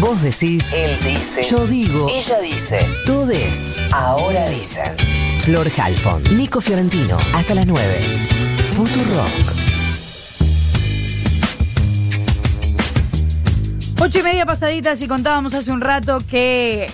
Vos decís, Él dice. yo digo, Ella dice. todes. Ahora dicen. Flor Halfon, Nico Fiorentino, hasta las 9. Futurock. Ocho y media pasaditas y contábamos hace un rato que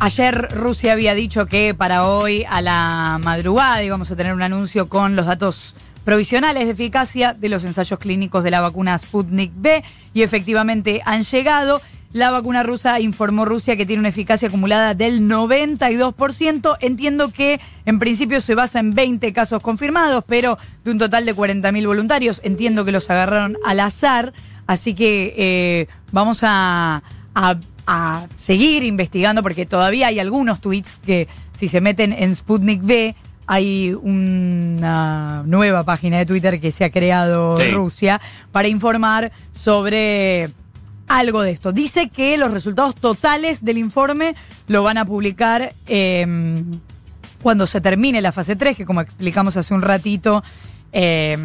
ayer Rusia había dicho que para hoy a la madrugada íbamos a tener un anuncio con los datos provisionales de eficacia de los ensayos clínicos de la vacuna Sputnik B y efectivamente han llegado. La vacuna rusa informó Rusia que tiene una eficacia acumulada del 92%. Entiendo que en principio se basa en 20 casos confirmados, pero de un total de 40.000 voluntarios. Entiendo que los agarraron al azar. Así que eh, vamos a, a- a seguir investigando porque todavía hay algunos tweets que si se meten en Sputnik B hay una nueva página de Twitter que se ha creado Sí. Rusia para informar sobre algo de esto. Dice que los resultados totales del informe lo van a publicar eh, cuando se termine la fase 3, que como explicamos hace un ratito, eh,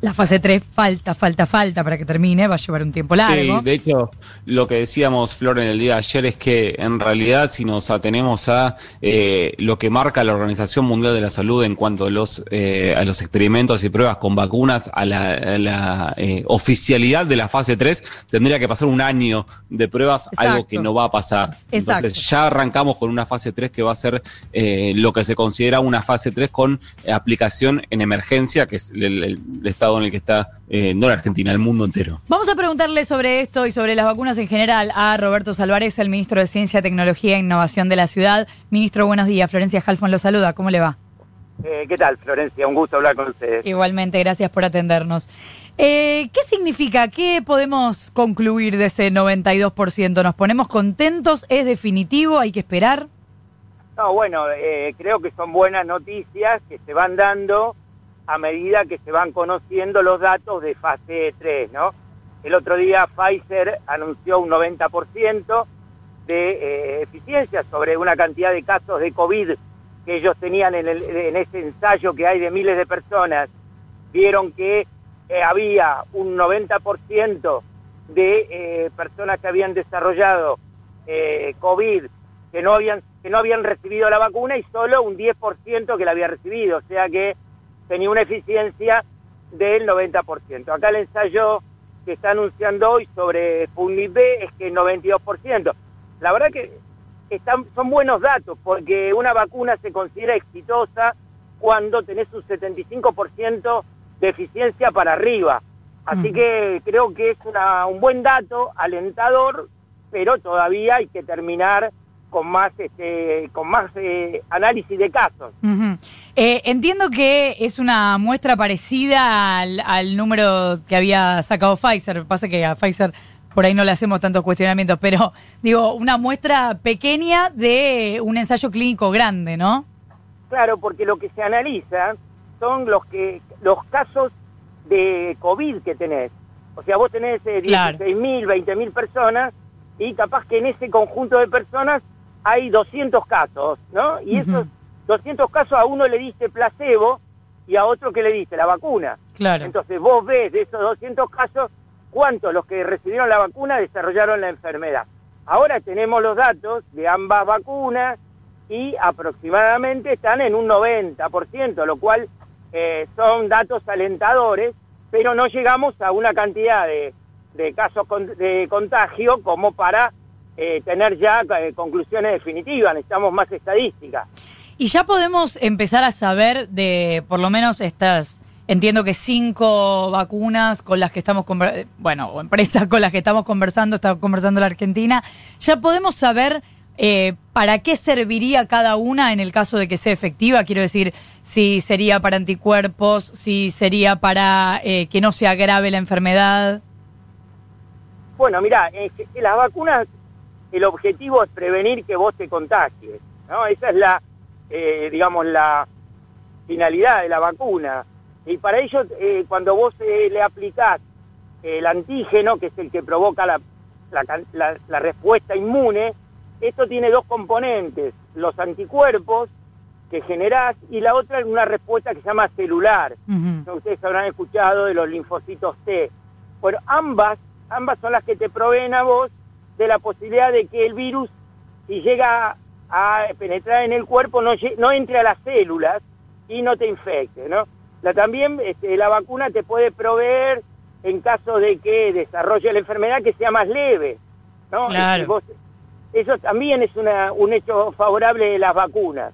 la fase 3 falta, falta, falta para que termine, va a llevar un tiempo largo. Sí, de hecho, lo que decíamos, Flor, en el día de ayer es que en realidad si nos atenemos a eh, lo que marca la Organización Mundial de la Salud en cuanto a los, eh, a los experimentos y pruebas con vacunas, a la, a la, eh, oficialidad de la fase 3, tendría que pasar un año de pruebas, algo que no va a pasar. Exacto. Entonces ya arrancamos con una fase 3 que va a ser eh, lo que se considera una fase 3 con aplicación en emergencia, que es el, el- el estado en el que está, eh, no la Argentina, el mundo entero. Vamos a preguntarle sobre esto y sobre las vacunas en general a Roberto Salvarez, el ministro de Ciencia, Tecnología e Innovación de la ciudad. Ministro, buenos días. Florencia Halfon lo saluda. ¿Cómo le va? Eh, ¿Qué tal, Florencia? Un gusto hablar con ustedes. Igualmente, gracias por atendernos. Eh, ¿Qué significa? ¿Qué podemos concluir de ese 92%? ¿Nos ponemos contentos? ¿Es definitivo? ¿Hay que esperar? No, bueno, eh, creo que son buenas noticias que se van dando a medida que se van conociendo los datos de fase 3, ¿no? El otro día Pfizer anunció un 90% de eh, eficiencia sobre una cantidad de casos de COVID que ellos tenían en, ese ensayo que hay de miles de personas. Vieron que eh, había un 90% de eh, personas que habían desarrollado COVID que no habían que no habían recibido la vacuna y solo un 10% que la había recibido, o sea que tenía una eficiencia del 90%. Acá el ensayo que está anunciando hoy sobre Sputnik B es que 92%. La verdad que están, son buenos datos porque una vacuna se considera exitosa cuando tenés un 75% de eficiencia para arriba. Así Mm. que creo que es una- un buen dato, alentador, pero todavía hay que terminar con más este con más eh, análisis de casos. Eh, entiendo que es una muestra parecida al, al número que había sacado Pfizer. Pasa que a Pfizer por ahí no le hacemos tantos cuestionamientos, pero digo, una muestra pequeña de un ensayo clínico grande, ¿no? Claro, porque lo que se analiza son los que los casos de COVID que tenés. O sea, vos tenés eh, Claro. 16.000, 20.000 personas y capaz que en ese conjunto de personas hay 200 casos, ¿no? Y esos 200 casos a uno le diste placebo y a otro que le diste la vacuna. Claro. Entonces vos ves de esos 200 casos cuántos los que recibieron la vacuna desarrollaron la enfermedad. Ahora tenemos los datos de ambas vacunas y aproximadamente están en un 90%, lo cual eh, son datos alentadores, pero no llegamos a una cantidad de, de casos con- de contagio como para eh, tener ya eh, conclusiones definitivas, necesitamos más estadísticas. Y ya podemos empezar a saber de por lo menos estas, entiendo que cinco vacunas con las que estamos, conver- bueno, o empresas con las que estamos conversando, está conversando la Argentina, ya podemos saber eh, para qué serviría cada una en el caso de que sea efectiva, quiero decir, si sería para anticuerpos, si sería para eh, que no se agrave la enfermedad. Bueno, mira, eh, las vacunas, el objetivo es prevenir que vos te contagies, ¿no? Esa es la, eh, digamos, la finalidad de la vacuna. Y para ello, eh, cuando vos eh, le aplicás el antígeno, que es el que provoca la, la can- la- la respuesta inmune, esto tiene dos componentes, los anticuerpos que generás y la otra es una respuesta que se llama celular. Ustedes habrán escuchado de los linfocitos T. Bueno, ambas, ambas son las que te proveen a vos de la posibilidad de que el virus, si llega a penetrar en el cuerpo, no, no entre a las células y no te infecte, ¿no? La, también este, la vacuna te puede proveer, en caso de que desarrolle la enfermedad, que sea más leve, ¿no? Claro. eso también es una, un hecho favorable de las vacunas.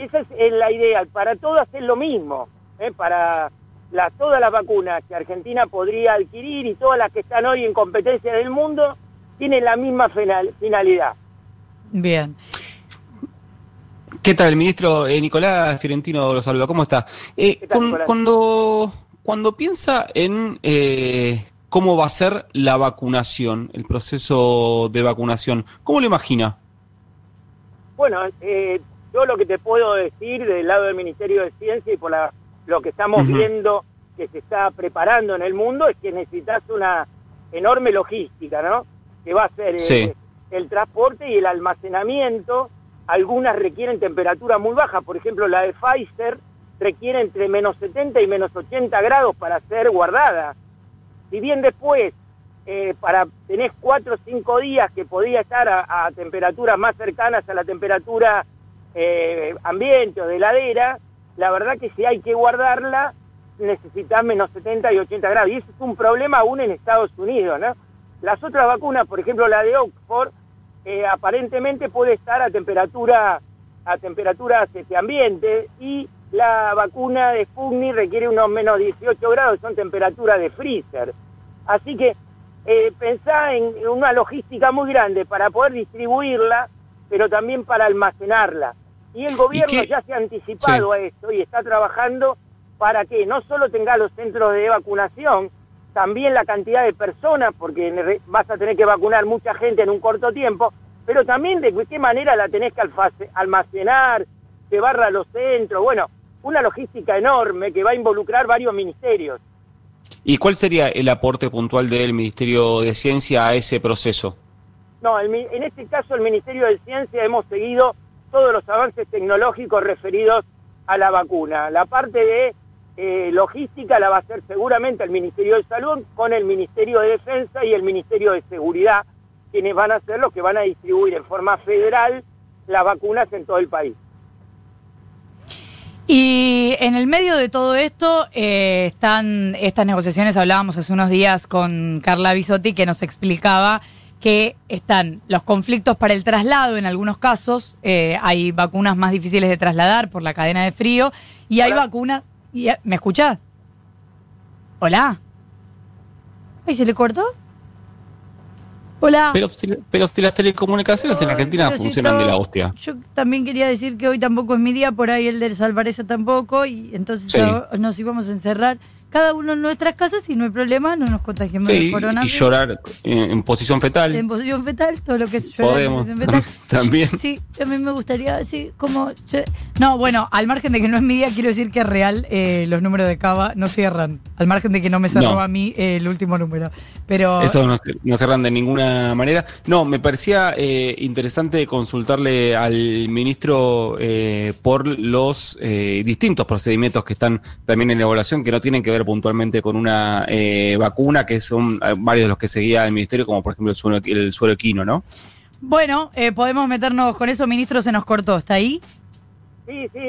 Esa es, la idea, para todas es lo mismo, ¿eh? para la, todas las vacunas que Argentina podría adquirir y todas las que están hoy en competencia del mundo, tienen la misma finalidad. Bien. ¿Qué tal, ministro eh, Nicolás Fiorentino? Lo saluda, ¿cómo está? Eh, cuando, cuando piensa en eh, cómo va a ser la vacunación, el proceso de vacunación, ¿cómo lo imagina? Bueno, yo lo que te puedo decir del lado del Ministerio de Ciencia y por lo que estamos viendo que se está preparando en el mundo es que necesitas una enorme logística, ¿no? Que va a ser el transporte y el almacenamiento algunas requieren temperatura muy baja, por ejemplo la de Pfizer requiere entre menos 70 y menos 80 grados para ser guardada. Si bien después, eh, para tener 4 o 5 días que podía estar a, temperaturas más cercanas a la temperatura eh, ambiente o de heladera, la verdad que si hay que guardarla necesitas menos 70 y 80 grados. Y eso es un problema aún en Estados Unidos, ¿no? Las otras vacunas, por ejemplo la de Oxford, eh, aparentemente puede estar a temperatura a temperaturas este, ambiente y la vacuna de Sputnik requiere unos menos 18 grados, son temperaturas de freezer. Así que eh, pensá en una logística muy grande para poder distribuirla, pero también para almacenarla. Y el gobierno ya se ha anticipado a esto y está trabajando para que no solo tenga los centros de vacunación, también la cantidad de personas, porque vas a tener que vacunar mucha gente en un corto tiempo, pero también de qué manera la tenés que almacenar, llevarla a los centros, bueno, una logística enorme que va a involucrar varios ministerios. ¿Y cuál sería el aporte puntual del Ministerio de Ciencia a ese proceso? No, en este caso el Ministerio de Ciencia hemos seguido todos los avances tecnológicos referidos a la vacuna. La parte de eh, logística la va a hacer seguramente el Ministerio de Salud con el Ministerio de Defensa y el Ministerio de Seguridad, quienes van a ser los que van a distribuir en forma federal las vacunas en todo el país. Y en el medio de todo esto eh, están estas negociaciones, hablábamos hace unos días con Carla Bisotti que nos explicaba que están los conflictos para el traslado en algunos casos, eh, hay vacunas más difíciles de trasladar por la cadena de frío y hay vacunas eh, ¿Me escuchás? Hola. ¿Ay, se le cortó? Hola. Pero, pero si las telecomunicaciones en Argentina funcionan de la hostia. Yo también quería decir que hoy tampoco es mi día, por ahí el de Salvareza tampoco, y entonces nos íbamos a encerrar cada uno en nuestras casas y no hay problema, no nos contagiamos de coronavirus. Y llorar en, posición fetal. En posición fetal, todo lo que es llorar Podemos, en posición fetal. También. Sí, a mí me gustaría, así como... No, bueno, al margen de que no es mi día, quiero decir que es real, eh, los números de Cava no cierran. Al margen de que no me cerró a mí eh, el último número. Pero... Eso no, no, cerran de ninguna manera. No, me parecía eh, interesante consultarle al ministro por los distintos procedimientos que están también en evaluación, que no tienen que ver puntualmente con una eh, vacuna, que son eh, varios de los que seguía el ministerio, como por ejemplo el suero, el suero equino, ¿no? Bueno, eh, podemos meternos con eso, ministro, se nos cortó, ¿está ahí? Sí, sí,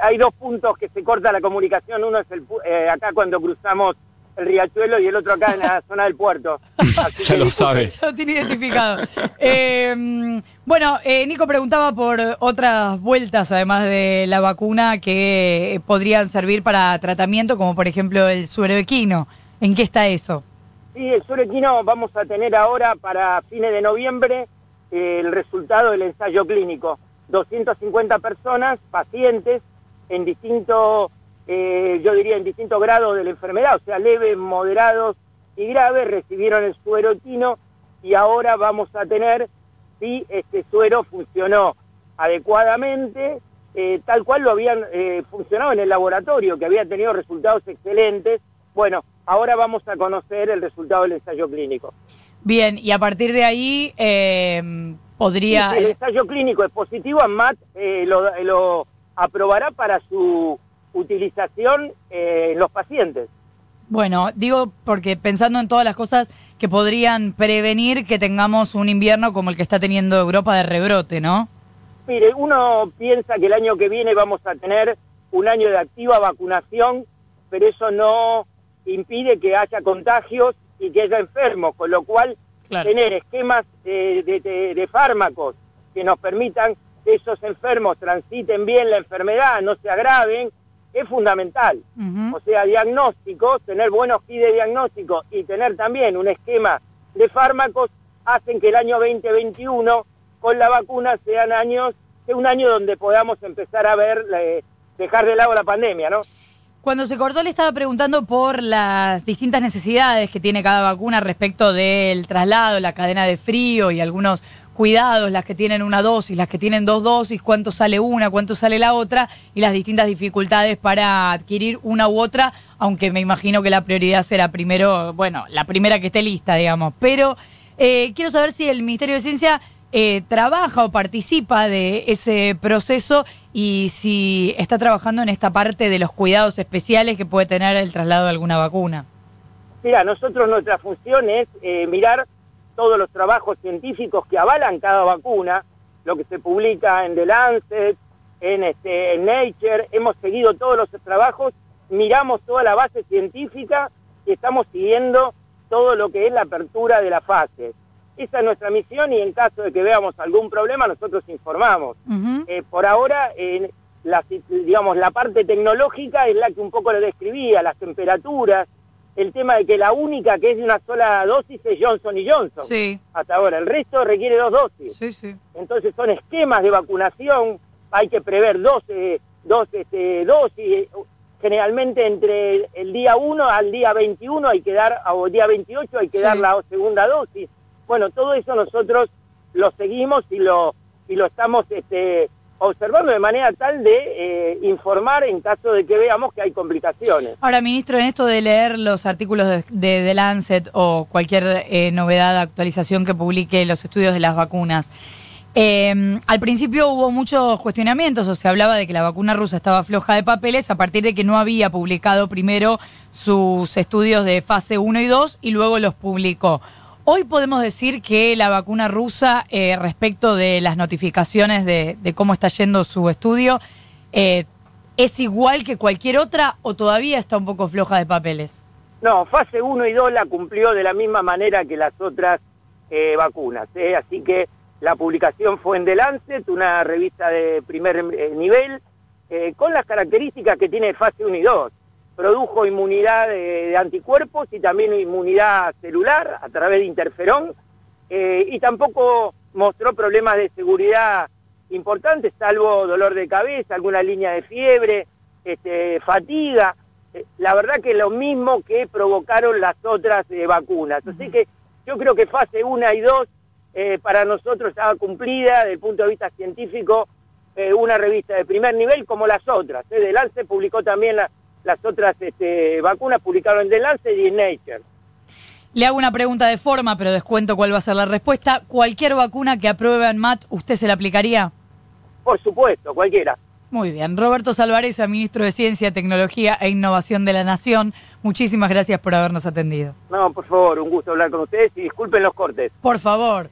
hay dos puntos que se corta la comunicación, uno es el, acá cuando cruzamos el riachuelo y el otro acá en la zona del puerto. ya lo sabes. Ya lo tiene identificado. eh, bueno, eh, Nico preguntaba por otras vueltas, además de la vacuna, que podrían servir para tratamiento, como por ejemplo el suero equino. ¿En qué está eso? Sí, el suero equino vamos a tener ahora para fines de noviembre eh, el resultado del ensayo clínico. 250 personas, pacientes, en distintos, eh, yo diría en distintos grados de la enfermedad, o sea, leves, moderados y graves, recibieron el suero equino y ahora vamos a tener si este suero funcionó adecuadamente, eh, tal cual lo habían eh, funcionado en el laboratorio, que había tenido resultados excelentes. Bueno, ahora vamos a conocer el resultado del ensayo clínico. Bien, y a partir de ahí eh, podría... Si el ensayo clínico es positivo, AMAT lo, lo aprobará para su utilización en los pacientes. Bueno, digo porque pensando en todas las cosas que podrían prevenir que tengamos un invierno como el que está teniendo Europa de rebrote, ¿no? Mire, uno piensa que el año que viene vamos a tener un año de activa vacunación, pero eso no impide que haya contagios y que haya enfermos, con lo cual tener esquemas de, fármacos que nos permitan que esos enfermos transiten bien la enfermedad, no se agraven, es fundamental. O sea, diagnósticos, tener buenos kits de diagnóstico y tener también un esquema de fármacos hacen que el año 2021 con la vacuna sean años, sea un año donde podamos empezar a ver, eh, dejar de lado la pandemia, ¿no? Cuando se cortó le estaba preguntando por las distintas necesidades que tiene cada vacuna respecto del traslado, la cadena de frío y algunos cuidados, las que tienen una dosis, las que tienen dos dosis, cuánto sale una, cuánto sale la otra y las distintas dificultades para adquirir una u otra, aunque me imagino que la prioridad será primero, bueno, la primera que esté lista, digamos. Pero eh, quiero saber si el Ministerio de Ciencia eh, trabaja o participa de ese proceso y si está trabajando en esta parte de los cuidados especiales que puede tener el traslado de alguna vacuna. Mira, nosotros nuestra función es eh, mirar todos los trabajos científicos que avalan cada vacuna, lo que se publica en The Lancet, en, este, en Nature, hemos seguido todos los trabajos, miramos toda la base científica y estamos siguiendo todo lo que es la apertura de la fase. Esa es nuestra misión y en caso de que veamos algún problema nosotros informamos. Eh, por ahora, la, digamos, la parte tecnológica es la que un poco lo describía, las temperaturas, el tema de que la única que es de una sola dosis es Johnson y Johnson. Sí. Hasta ahora, el resto requiere dos dosis. Sí, sí. Entonces son esquemas de vacunación, hay que prever dos, dos este, dosis, generalmente entre el día 1 al día 21 hay que dar, o el día 28 hay que dar la segunda dosis. Bueno, todo eso nosotros lo seguimos y lo, y lo estamos este, observando de manera tal de eh, informar en caso de que veamos que hay complicaciones. Ahora, ministro, en esto de leer los artículos de, de Lancet o cualquier eh, novedad, actualización que publique los estudios de las vacunas, eh, al principio hubo muchos cuestionamientos, o se hablaba de que la vacuna rusa estaba floja de papeles a partir de que no había publicado primero sus estudios de fase 1 y 2 y luego los publicó. Hoy podemos decir que la vacuna rusa, eh, respecto de las notificaciones de, cómo está yendo su estudio, eh, ¿es igual que cualquier otra o todavía está un poco floja de papeles? No, fase 1 y 2 la cumplió de la misma manera que las otras eh, vacunas. Así que la publicación fue en The una revista de primer nivel, con las características que tiene fase 1 y 2 produjo inmunidad de, anticuerpos y también inmunidad celular a través de interferón eh, y tampoco mostró problemas de seguridad importantes, salvo dolor de cabeza, alguna línea de fiebre, este, fatiga. Eh, la verdad que lo mismo que provocaron las otras eh, vacunas. Así que yo creo que fase 1 y 2 para nosotros estaba cumplida desde el punto de vista científico, una revista de primer nivel como las otras. De Lance publicó también la, las otras este, vacunas publicaron en The Lancet y en Nature. Le hago una pregunta de forma, pero descuento cuál va a ser la respuesta. ¿Cualquier vacuna que apruebe en MAT, usted se la aplicaría? Por supuesto, cualquiera. Muy bien. Roberto Salvareza, ministro de Ciencia, Tecnología e Innovación de la Nación, muchísimas gracias por habernos atendido. No, por favor, un gusto hablar con ustedes y disculpen los cortes. Por favor.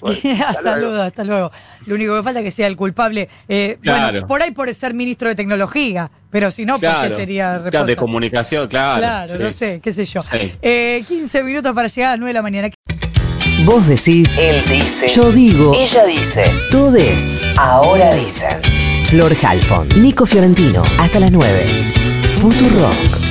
hasta, luego. hasta luego. Lo único que falta es que sea el culpable. Eh, bueno, por ahí por ser ministro de Tecnología, pero si no, ¿por qué sería reposo? de comunicación, claro. Claro, no sé, qué sé yo. 15 eh, minutos para llegar a las 9 de la mañana. Vos decís, él dice, yo digo, ella dice, todes, ahora dicen. Flor Halfon, Nico Fiorentino, hasta las 9. Futuro Rock.